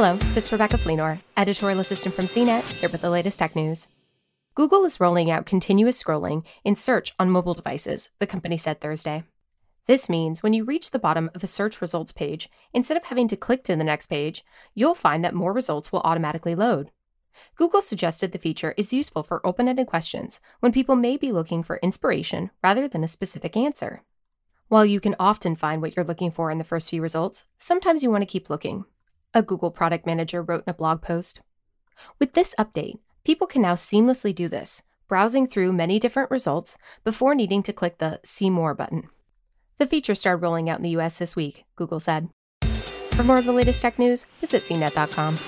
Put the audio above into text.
Hello, this is Rebecca Fleenor, editorial assistant from CNET, here with the latest tech news. Google is rolling out continuous scrolling in search on mobile devices, the company said Thursday. This means when you reach the bottom of a search results page, instead of having to click to the next page, you'll find that more results will automatically load. Google suggested the feature is useful for open ended questions when people may be looking for inspiration rather than a specific answer. While you can often find what you're looking for in the first few results, sometimes you want to keep looking a Google product manager wrote in a blog post. With this update, people can now seamlessly do this, browsing through many different results before needing to click the See More button. The feature started rolling out in the US this week, Google said. For more of the latest tech news, visit cnet.com.